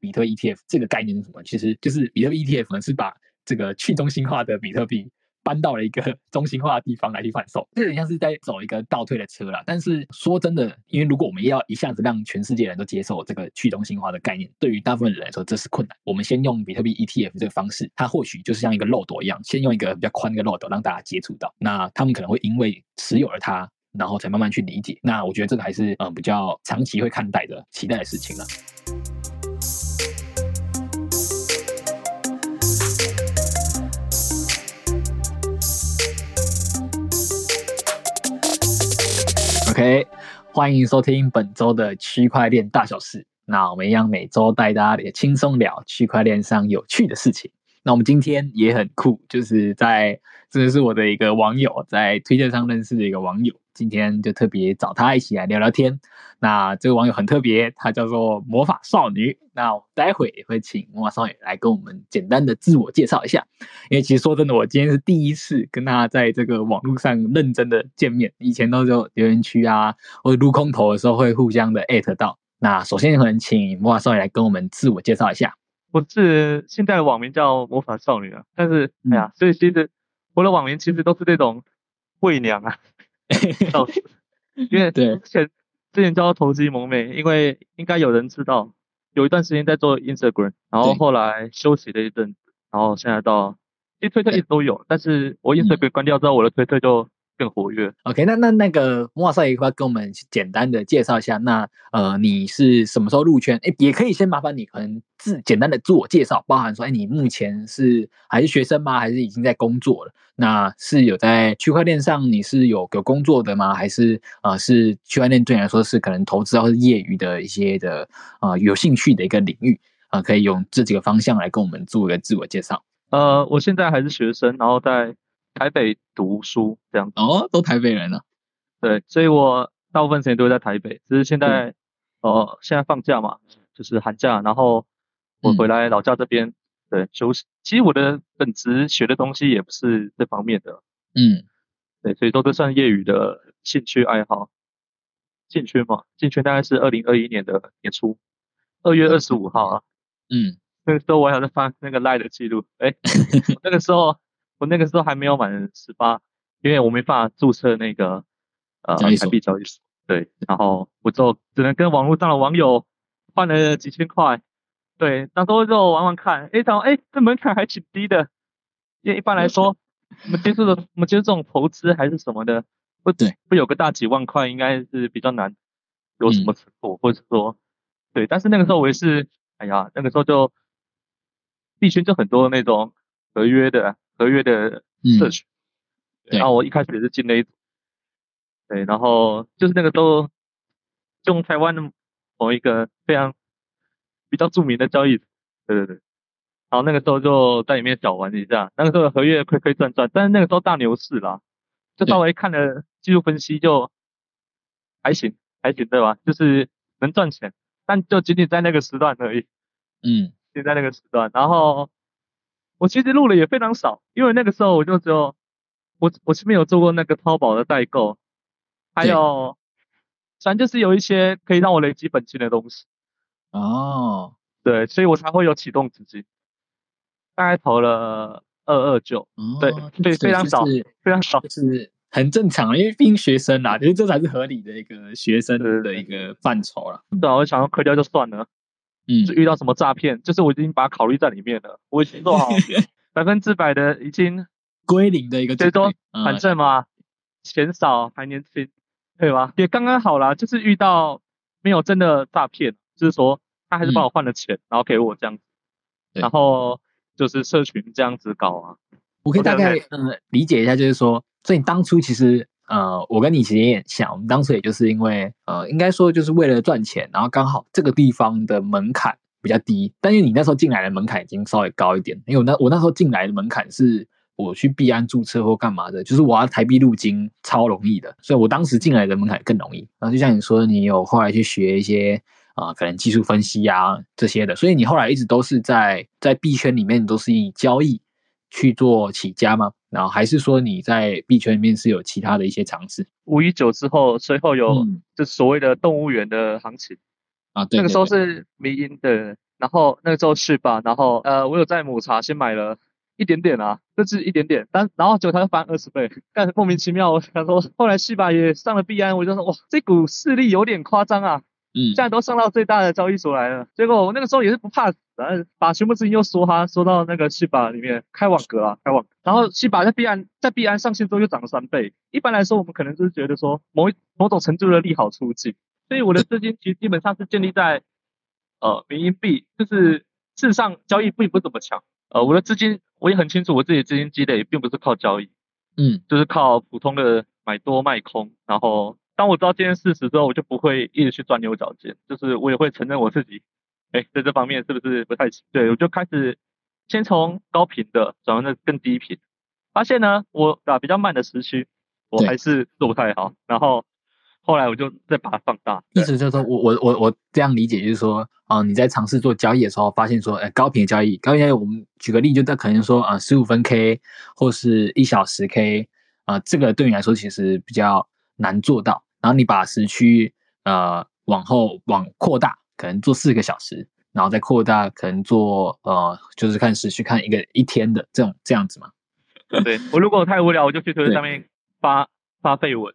比特币 ETF 这个概念是什么？其实就是比特币 ETF 呢是把这个去中心化的比特币。搬到了一个 中心化的地方来去贩售，这有点像是在走一个倒退的车啦。但是说真的，因为如果我们要一下子让全世界人都接受这个去中心化的概念，对于大部分人来说这是困难。我们先用比特币 ETF 这个方式，它或许就是像一个漏斗一样，先用一个比较宽的漏斗让大家接触到。那他们可能会因为持有了它，然后才慢慢去理解。那我觉得这个还是嗯比较长期会看待的期待的事情了。OK，欢迎收听本周的区块链大小事。那我们一样每周带大家也轻松聊区块链上有趣的事情。那我们今天也很酷，就是在这是我的一个网友，在推特上认识的一个网友。今天就特别找他一起来聊聊天。那这个网友很特别，他叫做魔法少女。那待会也会请魔法少女来跟我们简单的自我介绍一下。因为其实说真的，我今天是第一次跟他在这个网络上认真的见面，以前都是留言区啊，或者录空投的时候会互相的艾特到。那首先可能请魔法少女来跟我们自我介绍一下。我是现在的网名叫魔法少女啊，但是哎呀，所以其实我的网名其实都是这种伪娘啊。因为之前之前叫投机萌妹，因为应该有人知道，有一段时间在做 Instagram，然后后来休息了一阵子，然后现在到，其实推特一直都有，但是我 Instagram 关掉之后，我的推特就更活跃。OK，那那那个魔法少女要跟我们简单的介绍一下，那呃你是什么时候入圈？哎，也可以先麻烦你可能自简单的自我介绍，包含说，哎，你目前是还是学生吗？还是已经在工作了？那是有在区块链上，你是有有工作的吗？还是啊、呃，是区块链对你来说是可能投资或是业余的一些的啊、呃、有兴趣的一个领域啊、呃？可以用这几个方向来跟我们做一个自我介绍。呃，我现在还是学生，然后在台北读书这样子。哦，都台北人啊。对，所以我大部分时间都会在台北，只是现在哦、呃，现在放假嘛，就是寒假，然后我回来老家这边。嗯对，休息其实我的本职学的东西也不是这方面的，嗯，对，所以都是算业余的兴趣爱好。进圈嘛，进圈大概是二零二一年的年初，二月二十五号啊，嗯，那个时候我还在翻那个 LINE 的记录，哎，那个时候我那个时候还没有满十八，因为我没办法注册那个呃台币交易所，对，然后我就只能跟网络上的网友换了几千块。对，当时就玩玩看，哎，然后哎，这门槛还挺低的，因为一般来说，我们接触的，我们接触这种投资还是什么的，不对，不有个大几万块，应该是比较难有什么成果，嗯、或者说，对，但是那个时候我也是，哎呀，那个时候就币圈就很多那种合约的合约的社群，然后我一开始也是进了一组，对，然后就是那个时候，用台湾的某一个非常。比较著名的交易，对对对，然后那个时候就在里面小玩一下，那个时候合约亏亏赚赚，但是那个时候大牛市啦，就稍微看了技术分析就还行还行对吧？就是能赚钱，但就仅仅在那个时段而已，嗯，仅在那个时段。然后我其实录的也非常少，因为那个时候我就只有我我前面有做过那个淘宝的代购，还有反正就是有一些可以让我累积本金的东西。哦，对，所以我才会有启动资金，大概投了二二九，对对，非常少，非常少，是很正常，因为毕竟学生啦，其实这才是合理的一个学生的一个范畴啦。对啊，我想要亏掉就算了，嗯，就遇到什么诈骗，就是我已经把它考虑在里面了，我已经做好 百分之百的已经归零的一个，最多反正嘛，钱少还年轻，对吧？也刚刚好啦，就是遇到没有真的诈骗。就是说，他还是帮我换了钱，嗯、然后给我这样子，然后就是社群这样子搞啊。我可以大概嗯理解一下，就是说，所以你当初其实呃，我跟你其实也想，我们当时也就是因为呃，应该说就是为了赚钱，然后刚好这个地方的门槛比较低，但是你那时候进来的门槛已经稍微高一点，因为我那我那时候进来的门槛是我去币安注册或干嘛的，就是我要台币入金超容易的，所以我当时进来的门槛更容易。然后就像你说，你有后来去学一些。啊、可能技术分析啊这些的，所以你后来一直都是在在币圈里面，都是以交易去做起家吗？然后还是说你在币圈里面是有其他的一些尝试？五一九之后，随后有就所谓的动物园的行情、嗯、啊，对，对，对，那个时候是迷因的然后那个时候是吧，然后呃，我有在抹茶先买了一点点啊，就是一点点，但然后结果它就翻二十倍，干莫名其妙。我想说，后来是吧也上了币安，我就说哇，这股势力有点夸张啊。嗯，现在都上到最大的交易所来了，结果我那个时候也是不怕死，把全部资金又梭哈梭到那个西巴里面开网格啊，开网，然后西巴在币安在币安上线之后又涨了三倍。一般来说，我们可能就是觉得说某一某种程度的利好出尽，所以我的资金其实基本上是建立在呃民营币，就是事实上交易并不怎么强。呃，我的资金我也很清楚，我自己的资金积累并不是靠交易，嗯，就是靠普通的买多卖空，然后。当我知道这件事实之后，我就不会一直去钻牛角尖，就是我也会承认我自己，哎，在这方面是不是不太行？对，我就开始先从高频的转换到更低频，发现呢，我打比较慢的时区，我还是做不太好。然后后来我就再把它放大，意思就是说我我我我这样理解就是说，啊、呃，你在尝试做交易的时候，发现说，哎，高频的交易，高频交易，我们举个例，就在可能说啊，十五分 K 或是一小时 K 啊、呃，这个对你来说其实比较难做到。然后你把时区呃往后往扩大，可能做四个小时，然后再扩大，可能做呃就是看时区看一个一天的这种这样子嘛。对，我如果太无聊，我就去推特上面发发废文，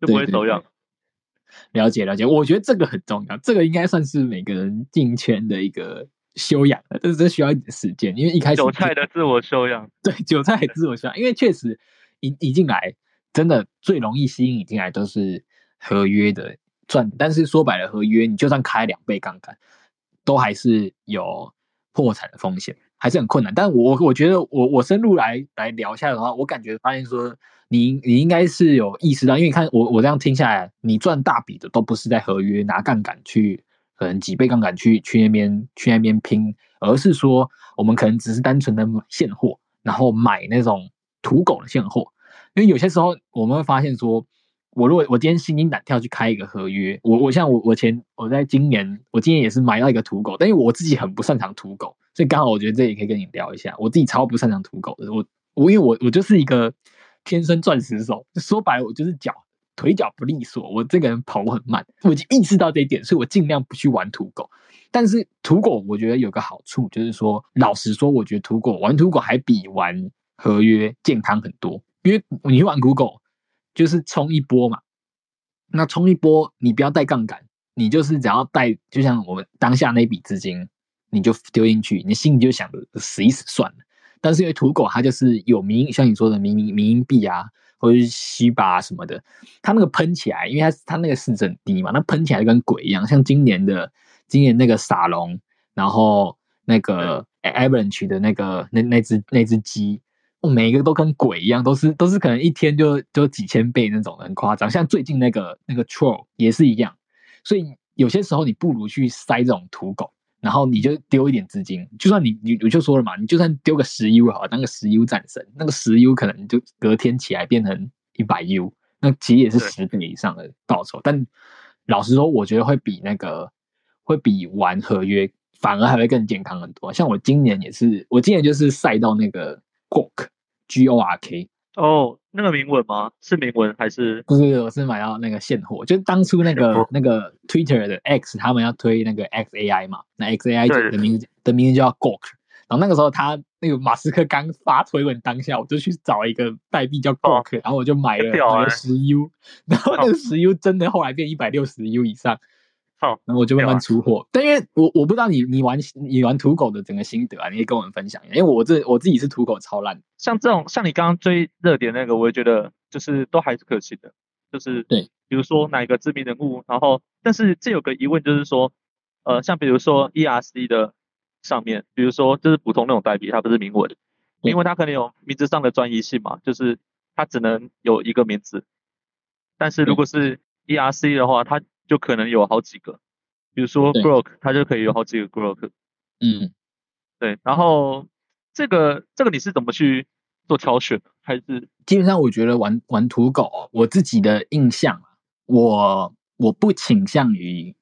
就不会走样。了解了解，我觉得这个很重要，这个应该算是每个人进圈的一个修养，但是这需要一点时间，因为一开始韭菜的自我修养，对韭菜的自我修养，因为确实一一进来。真的最容易吸引你进来都是合约的赚，但是说白了，合约你就算开两倍杠杆，都还是有破产的风险，还是很困难。但我我觉得我我深入来来聊一下的话，我感觉发现说你你应该是有意识到，因为你看我我这样听下来，你赚大笔的都不是在合约拿杠杆去，可能几倍杠杆去去那边去那边拼，而是说我们可能只是单纯的买现货，然后买那种土狗的现货。因为有些时候我们会发现说，我如果我今天心惊胆跳去开一个合约，我我像我我前我在今年我今年也是买到一个土狗，但因为我自己很不擅长土狗，所以刚好我觉得这也可以跟你聊一下。我自己超不擅长土狗的，我我因为我我就是一个天生钻石手，说白了我就是脚腿脚不利索，我这个人跑很慢，我已经意识到这一点，所以我尽量不去玩土狗。但是土狗我觉得有个好处就是说，老实说，我觉得土狗玩土狗还比玩合约健康很多。因为你去玩 Google，就是冲一波嘛，那冲一波你不要带杠杆，你就是只要带，就像我们当下那笔资金，你就丢进去，你心里就想着死一死算了。但是因为土狗它就是有民，像你说的民营民营币啊，或者是西巴什么的，它那个喷起来，因为它它那个市值很低嘛，那喷起来就跟鬼一样。像今年的今年那个撒龙，然后那个 Avalanche 的那个那那只那只鸡。每一个都跟鬼一样，都是都是可能一天就就几千倍那种，很夸张。像最近那个那个 Troll 也是一样，所以有些时候你不如去塞这种土狗，然后你就丢一点资金，就算你你我就说了嘛，你就算丢个十 U 好，当个十 U 战神，那个十 U 可能就隔天起来变成一百 U，那其实也是十倍以上的报酬。但老实说，我觉得会比那个会比玩合约反而还会更健康很多。像我今年也是，我今年就是赛到那个。Gork，G O R K，哦，那个铭文吗？是铭文还是？不是，我是买到那个现货，就是当初那个那个 Twitter 的 X，他们要推那个 X A I 嘛，那 X A I 的名字的名字叫 Gork，然后那个时候他那个马斯克刚发推文当下，我就去找一个代币叫 Gork，然后我就买了买了十 U，然后那个十 U 真的后来变一百六十 U 以上。好，然后我就慢慢出货。但因为我我不知道你你玩你玩土狗的整个心得啊，你可以跟我们分享一下。因为我这我自己是土狗超烂，像这种像你刚刚追热点那个，我也觉得就是都还是可行的。就是对，比如说哪一个知名人物，然后但是这有个疑问就是说，呃，像比如说 ERC 的上面，比如说就是普通那种代币，它不是铭文，因为它可能有名字上的专一性嘛，就是它只能有一个名字。但是如果是 ERC 的话，它就可能有好几个，比如说 Grok，它就可以有好几个 Grok。嗯，对。然后这个这个你是怎么去做挑选？还是基本上我觉得玩玩土狗，我自己的印象，我我不倾向于，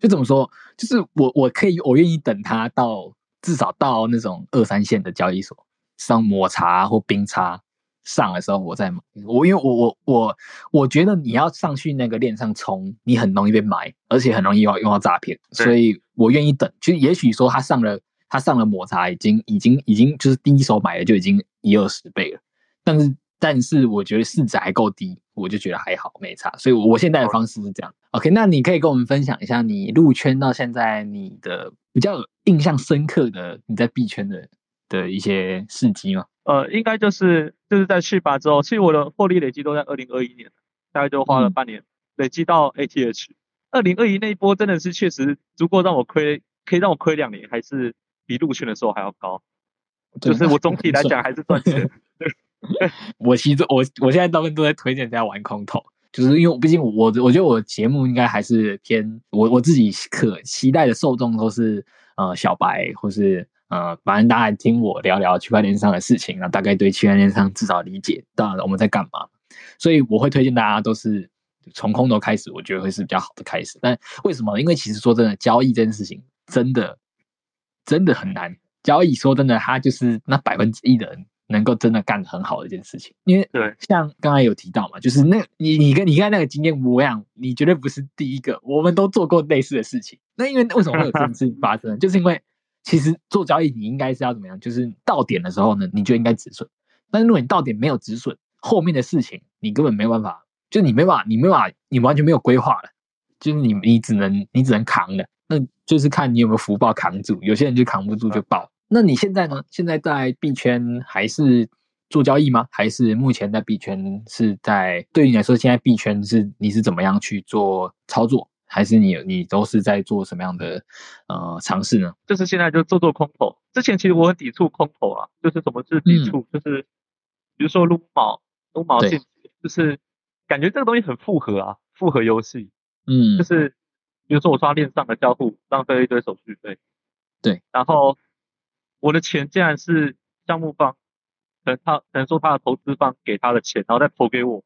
就怎么说，就是我我可以我愿意等它到至少到那种二三线的交易所，上抹茶或冰差，上的时候我在买。我因为我我我我觉得你要上去那个链上冲，你很容易被买，而且很容易用用到诈骗，所以我愿意等。就也许说他上了他上了抹茶，已经已经已经就是第一手买的就已经一二十倍了，但是但是我觉得市值还够低，我就觉得还好没差。所以我现在的方式是这样。OK，那你可以跟我们分享一下你入圈到现在你的比较印象深刻的你在币圈的的一些事迹吗？呃，应该就是就是在去吧之后，其实我的获利累积都在二零二一年，大概就花了半年、嗯、累积到 ATH。二零二一那一波真的是确实足够让我亏，可以让我亏两年，还是比入圈的时候还要高。就是我总体来讲还是赚钱。我其实我我现在大部分都在推荐大家玩空投，就是因为毕竟我我觉得我的节目应该还是偏我我自己可期待的受众都是呃小白或是。呃，反正大家听我聊聊区块链上的事情，然后大概对区块链上至少理解到我们在干嘛，所以我会推荐大家都是从空头开始，我觉得会是比较好的开始。但为什么？因为其实说真的，交易这件事情真的真的很难。交易说真的，它就是那百分之一的人能够真的干得很好的一件事情。因为对，像刚才有提到嘛，就是那你你跟你看那个经验模样，你绝对不是第一个，我们都做过类似的事情。那因为为什么会有这种事情发生？就是因为。其实做交易，你应该是要怎么样？就是到点的时候呢，你就应该止损。但是如果你到点没有止损，后面的事情你根本没办法，就你没办法，你没办法，你完全没有规划了，就是你你只能你只能扛了。那就是看你有没有福报扛住。有些人就扛不住就爆。那你现在呢？现在在币圈还是做交易吗？还是目前在币圈是在？对于你来说，现在币圈是你是怎么样去做操作？还是你你都是在做什么样的呃尝试呢？就是现在就做做空头。之前其实我很抵触空头啊，就是什么是抵触？嗯、就是比如说撸毛撸毛进，就是感觉这个东西很复合啊，复合游戏。嗯，就是比如说我刷链上的交互，浪费一堆手续费。对，然后我的钱竟然是项目方，可能他可能说他的投资方给他的钱，然后再投给我。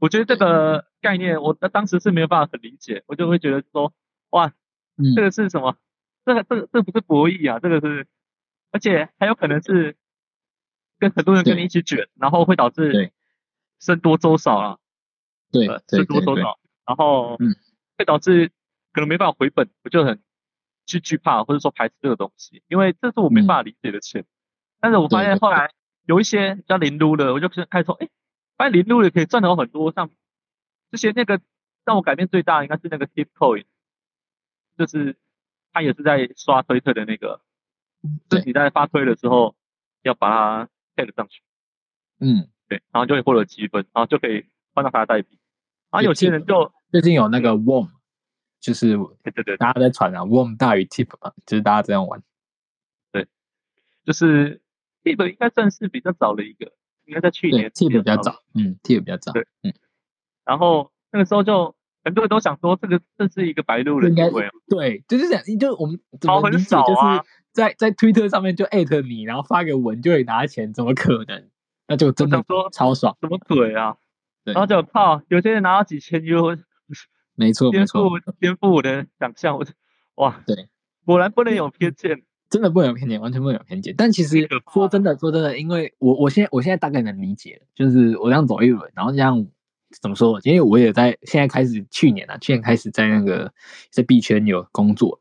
我觉得这个概念，我当时是没有办法很理解，我就会觉得说，哇，这个是什么？这个这个这不是博弈啊，这个是，而且还有可能是跟很多人跟你一起卷，然后会导致僧多粥少啊，对，僧多粥少，然后会导致可能没办法回本，我就很去惧怕或者说排斥这个东西，因为这是我没办法理解的钱。但是我发现后来有一些比较零撸的，我就开始说，哎。发现零路也可以赚到很多，像之前那个让我改变最大的应该是那个 Tipcoin，就是他也是在刷推特的那个，自己在发推的时候要把它 tag 上去，嗯，对，然后就会获得积分，然后就可以换到他的代币。然后有些人就最近有那个 Warm，就是对对对，大家在传啊，Warm 大于 Tip 嘛，就是大家这样玩。对，就是 Tip 应该算是比较早的一个。应该在去年，Tip 比较早，嗯，Tip 比较早，对，嗯，然后那个时候就很多人都想说，这个这是一个白路的行为，对，就是这样，就我们怎么理解，就是在在推特上面就艾特你，然后发个文就会拿钱，怎么可能？那就真的说超爽，什么鬼啊？然后就靠，有些人拿到几千 U，没错颠覆，颠覆我的想象，我哇，对，果然不能有偏见。真的不能有偏见，完全不能有偏见。但其实说真的，说真的，因为我我现在我现在大概能理解，就是我这样走一轮，然后这样怎么说？因为我也在现在开始，去年啊，去年开始在那个在币圈有工作，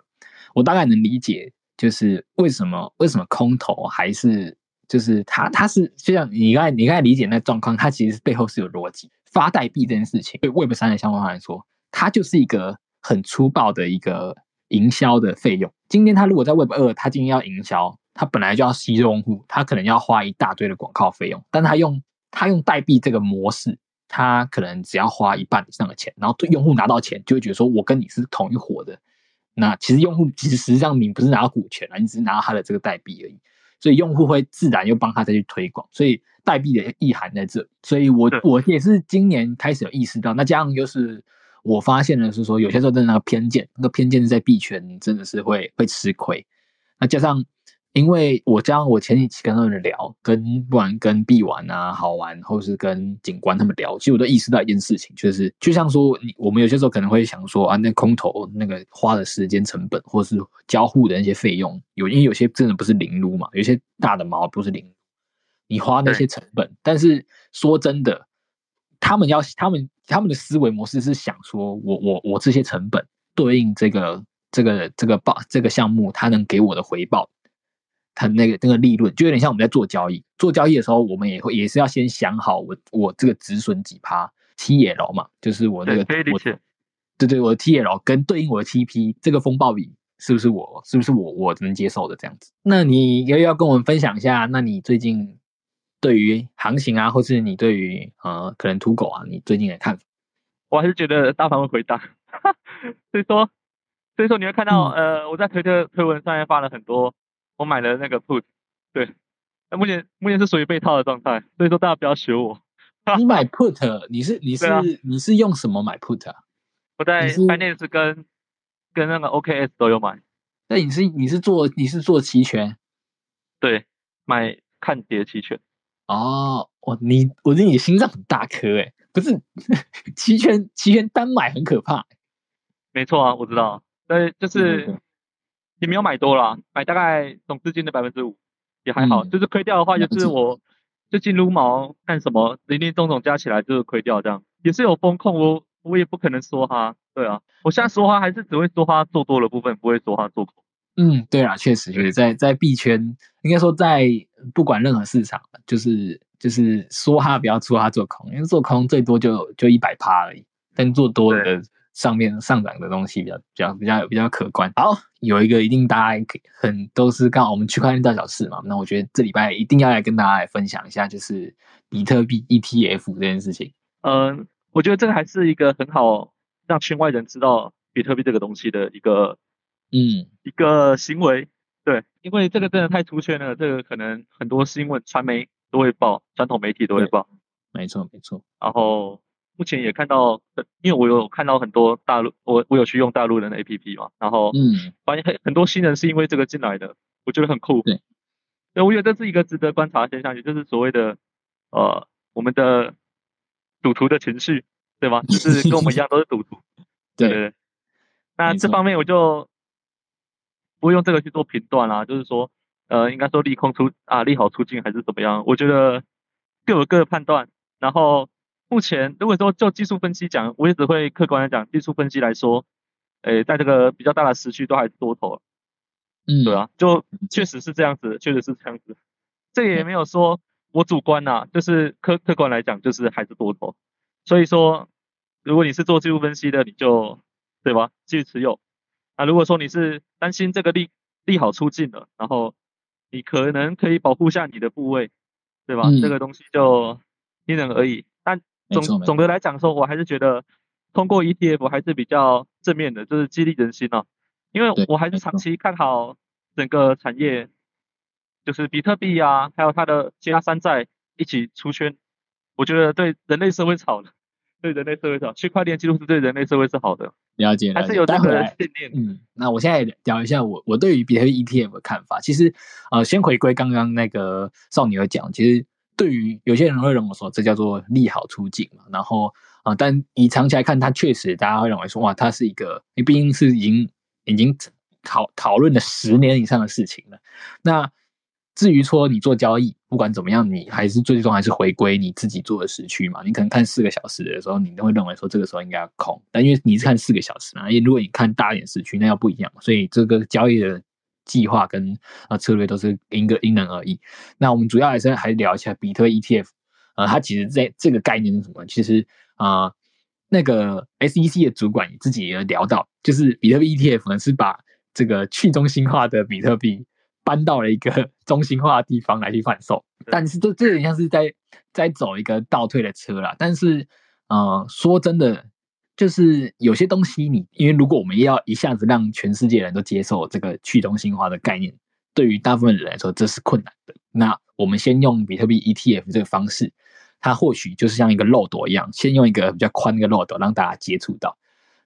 我大概能理解，就是为什么为什么空头还是就是他他是就像你刚才你刚才理解那状况，它其实背后是有逻辑。发代币这件事情，对 Web 三的相关方来说，它就是一个很粗暴的一个。营销的费用，今天他如果在 Web 二，他今天要营销，他本来就要吸用户，他可能要花一大堆的广告费用，但他用他用代币这个模式，他可能只要花一半以上的钱，然后对用户拿到钱，就会觉得说我跟你是同一伙的。那其实用户其实实际上你不是拿到股权啊，你只是拿到他的这个代币而已，所以用户会自然又帮他再去推广，所以代币的意涵在这，所以我我也是今年开始有意识到，那这样就是。我发现的是说，有些时候真的那个偏见，那个偏见是在币圈真的是会会吃亏。那加上，因为我加上我前几期跟他们聊，跟不然跟币玩啊好玩，或是跟警官他们聊，其实我都意识到一件事情，就是就像说，你我们有些时候可能会想说啊，那空投那个花的时间成本，或是交互的那些费用，有因为有些真的不是零撸嘛，有些大的毛不是零。你花那些成本。但是说真的，他们要他们他们的思维模式是想说，我我我这些成本对应这个这个这个报这个项目，它能给我的回报，它那个那个利润，就有点像我们在做交易。做交易的时候，我们也会也是要先想好我我这个止损几趴 TL 嘛，就是我那个我对对，我的 TL 跟对应我的 TP 这个风暴比。是不是我？是不是我？我能接受的这样子？那你要要跟我们分享一下？那你最近对于行情啊，或是你对于呃可能土狗啊，你最近的看法？我还是觉得大盘会回档，所以说，所以说你会看到、嗯、呃，我在推特推文上面发了很多我买的那个 put，对，那目前目前是属于被套的状态，所以说大家不要学我。你买 put，你是你是、啊、你是用什么买 put 啊？我在 Finance 跟。跟那个 OKS 都有买，那你是你是做你是做期权，对，买看跌期权。哦，我你我觉得你心脏很大颗哎，不是期权期权单买很可怕。没错啊，我知道，但是，就是也没有买多啦，买大概总资金的百分之五也还好，嗯、就是亏掉的话就是我就进撸毛干什么林林总总加起来就是亏掉这样，也是有风控我。我也不可能说他，对啊，我现在说话还是只会说他做多的部分，不会说他做空。嗯，对啊，确实，就是在在币圈，应该说在不管任何市场，就是就是说他不要说他做空，因为做空最多就就一百趴而已，但做多的上面上涨的东西比较比较比较比较可观。好，有一个一定大家很都是刚好我们区块链大小事嘛，那我觉得这礼拜一定要来跟大家来分享一下，就是比特币 ETF 这件事情。嗯。我觉得这个还是一个很好让圈外人知道比特币这个东西的一个，嗯，一个行为，对，因为这个真的太出圈了，这个可能很多新闻传媒都会报，传统媒体都会报，没错没错。然后目前也看到，因为我有看到很多大陆，我我有去用大陆人的 APP 嘛，然后嗯，发现很很多新人是因为这个进来的，我觉得很酷，对，对我觉得这是一个值得观察的现象，也就是所谓的呃我们的。赌徒的情绪，对吗？就是跟我们一样都是赌徒，对，对。那这方面我就不会用这个去做评断啦，就是说，呃，应该说利空出啊，利好出尽还是怎么样？我觉得各有各的判断。然后目前如果说就技术分析讲，我也只会客观来讲，技术分析来说，诶，在这个比较大的时区都还是多头，嗯，对啊，就确实是这样子，确实是这样子，这也没有说。我主观呐、啊，就是客客观来讲，就是还是多头。所以说，如果你是做技术分析的，你就对吧，继续持有。那如果说你是担心这个利利好出尽了，然后你可能可以保护下你的部位，对吧？嗯、这个东西就因人而异。但总总的来讲说，我还是觉得通过 ETF 还是比较正面的，就是激励人心啊。因为我还是长期看好整个产业。就是比特币啊，还有它的其他山寨一起出圈，我觉得对人类社会是好的，对人类社会是好，区块链技术是对人类社会是好的。了解，了解，还是有这个信念。嗯，那我现在聊一下我我对于比特币 ETF 的看法。其实，呃，先回归刚刚那个少女有讲，其实对于有些人会认为说这叫做利好出境嘛，然后啊、呃，但以长期来看，它确实大家会认为说哇，它是一个，你毕竟是已经已经讨讨论了十年以上的事情了，那。至于说你做交易，不管怎么样，你还是最终还是回归你自己做的时区嘛。你可能看四个小时的时候，你都会认为说这个时候应该要空，但因为你是看四个小时嘛，因为如果你看大一点时区，那要不一样。所以这个交易的计划跟啊策略都是因个因人而异。那我们主要还是还聊一下比特币 ETF，呃，它其实在这个概念是什么？其实啊、那个 SEC 的主管自己也聊到，就是比特币 ETF 呢是把这个去中心化的比特币。搬到了一个 中心化的地方来去贩售，但是这这有点像是在在走一个倒退的车啦。但是，呃，说真的，就是有些东西你，因为如果我们要一下子让全世界人都接受这个去中心化的概念，对于大部分人来说这是困难的。那我们先用比特币 ETF 这个方式，它或许就是像一个漏斗一样，先用一个比较宽的漏斗让大家接触到。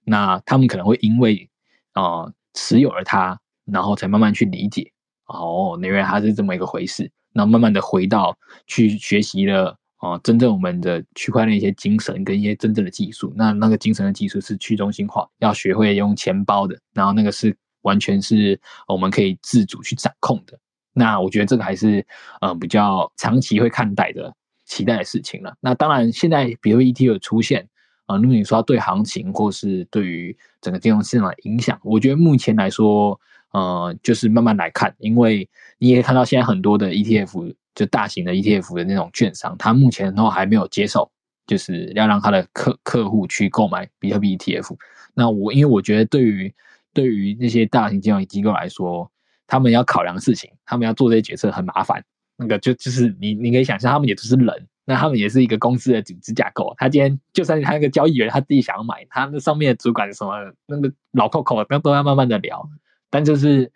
那他们可能会因为呃持有了它，然后才慢慢去理解。哦，原来它是这么一个回事。那慢慢的回到去学习了啊，真正我们的区块链一些精神跟一些真正的技术。那那个精神的技术是去中心化，要学会用钱包的。然后那个是完全是我们可以自主去掌控的。那我觉得这个还是呃比较长期会看待的期待的事情了。那当然，现在比如 ET 的出现，啊、呃，如果你说对行情或是对于整个金融市场的影响，我觉得目前来说，呃，就是慢慢来看，因为你也看到现在很多的 ETF，就大型的 ETF 的那种券商，它目前都还没有接受，就是要让他的客客户去购买比特币 ETF。那我因为我觉得对于对于那些大型金融机构来说，他们要考量的事情，他们要做这些决策很麻烦。那个就就是你你可以想象，他们也不是人，那他们也是一个公司的组织架构。他今天就算他那个交易员他自己想要买，他那上面的主管什么那个老扣扣，那都要慢慢的聊。但就是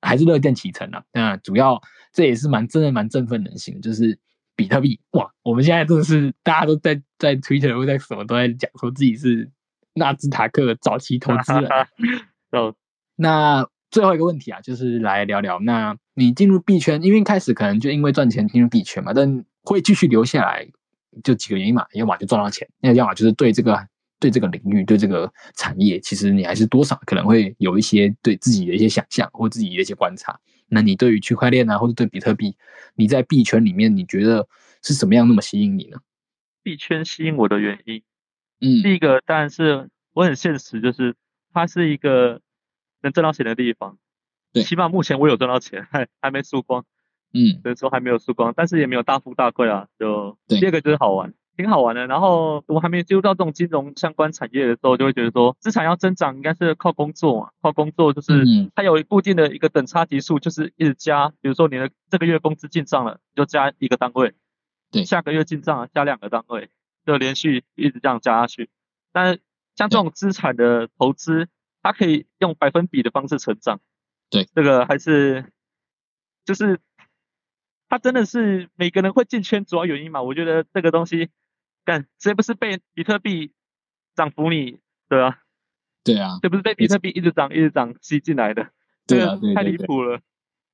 还是乐见其成啊。那主要这也是蛮真的蛮振奋人心的，就是比特币哇，我们现在真的是大家都在在 Twitter 或在什么都在讲说自己是纳斯达克早期投资人。哦，那。最后一个问题啊，就是来聊聊，那你进入币圈，因为一开始可能就因为赚钱进入币圈嘛，但会继续留下来，就几个原因嘛，要么就赚到钱，那要么就是对这个对这个领域对这个产业，其实你还是多少可能会有一些对自己的一些想象或自己的一些观察。那你对于区块链啊，或者对比特币，你在币圈里面，你觉得是什么样那么吸引你呢？币圈吸引我的原因，嗯，第一个当然是我很现实，就是它是一个。能挣到钱的地方，对，起码目前我有赚到钱，还还没输光，嗯，所以说还没有输光，但是也没有大富大贵啊，就第二个就是好玩，挺好玩的。然后我还没接触到这种金融相关产业的时候，就会觉得说资产要增长应该是靠工作嘛，靠工作就是它有固定的一个等差级数，就是一直加，比如说你的这个月工资进账了，就加一个单位，对，下个月进账加两个单位，就连续一直这样加下去。但像这种资产的投资。它可以用百分比的方式成长，对，这个还是就是它真的是每个人会进圈主要原因嘛？我觉得这个东西，干谁不是被比特币涨幅你，对啊？对啊，这不是被比特币一直涨一直涨吸进来的，对啊，太离谱了。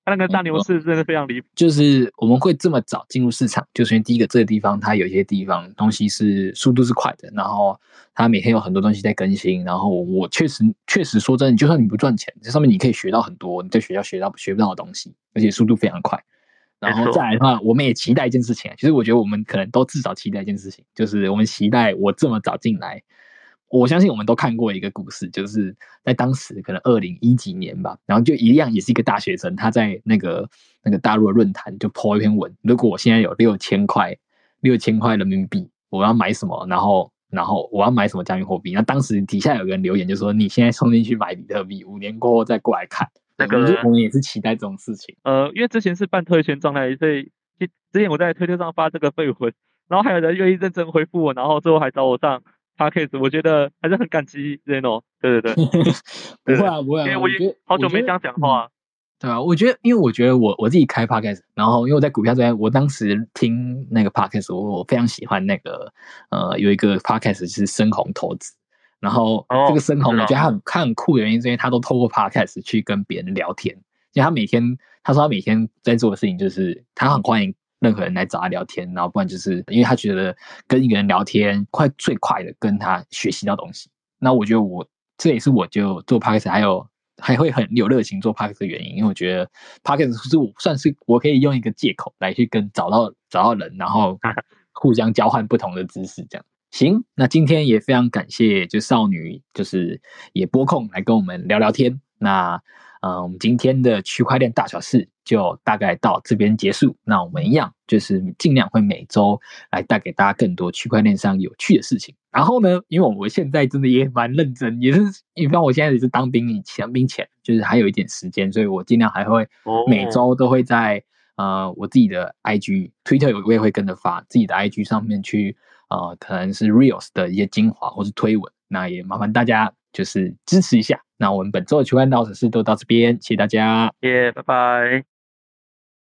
他那个大牛市真的非常离谱，就是我们会这么早进入市场，就是因为第一个这个地方它有一些地方东西是速度是快的，然后它每天有很多东西在更新，然后我确实确实说真的，就算你不赚钱，这上面你可以学到很多你在学校学到学不到的东西，而且速度非常快。然后再来的话，我们也期待一件事情，其实我觉得我们可能都至少期待一件事情，就是我们期待我这么早进来。我相信我们都看过一个故事，就是在当时可能二零一几年吧，然后就一样也是一个大学生，他在那个那个大陆的论坛就 po 一篇文，如果我现在有六千块六千块人民币，我要买什么？然后然后我要买什么加密货币？那当时底下有个人留言就说：“你现在冲进去买比特币，五年过后再过来看。”那个我们也是期待这种事情。呃，因为之前是半退圈状态，所以之前我在推特上发这个废文，然后还有人愿意认真回复我，然后最后还找我上。Podcast 我觉得还是很感激 Zeno，对对对，不会啊不会啊，因为我也好久没这样讲话，对啊，我觉得因为我觉得我我自己开 Podcast，然后因为我在股票这边，我当时听那个 Podcast，我我非常喜欢那个呃有一个 Podcast 是深红投资，然后这个深红我觉得他很他很酷的原因是因为他都透过 Podcast 去跟别人聊天，因为他每天他说他每天在做的事情就是他很欢迎。任何人来找他聊天，然后不然就是因为他觉得跟一个人聊天快最快的跟他学习到东西。那我觉得我这也是我就做 Podcast 还有还会很有热情做 Podcast 的原因，因为我觉得 Podcast 是我算是我可以用一个借口来去跟找到找到人，然后 互相交换不同的知识。这样行。那今天也非常感谢就少女就是也拨空来跟我们聊聊天。那。呃，我们今天的区块链大小事就大概到这边结束。那我们一样就是尽量会每周来带给大家更多区块链上有趣的事情。然后呢，因为我现在真的也蛮认真，也是因为我现在也是当兵以前，当兵前就是还有一点时间，所以我尽量还会每周都会在呃我自己的 IG、Twitter 我也会跟着发自己的 IG 上面去啊可能是 Reels 的一些精华或是推文。那也麻烦大家就是支持一下。那我们本周的区块链大小事都到这边，谢谢大家，耶，拜拜。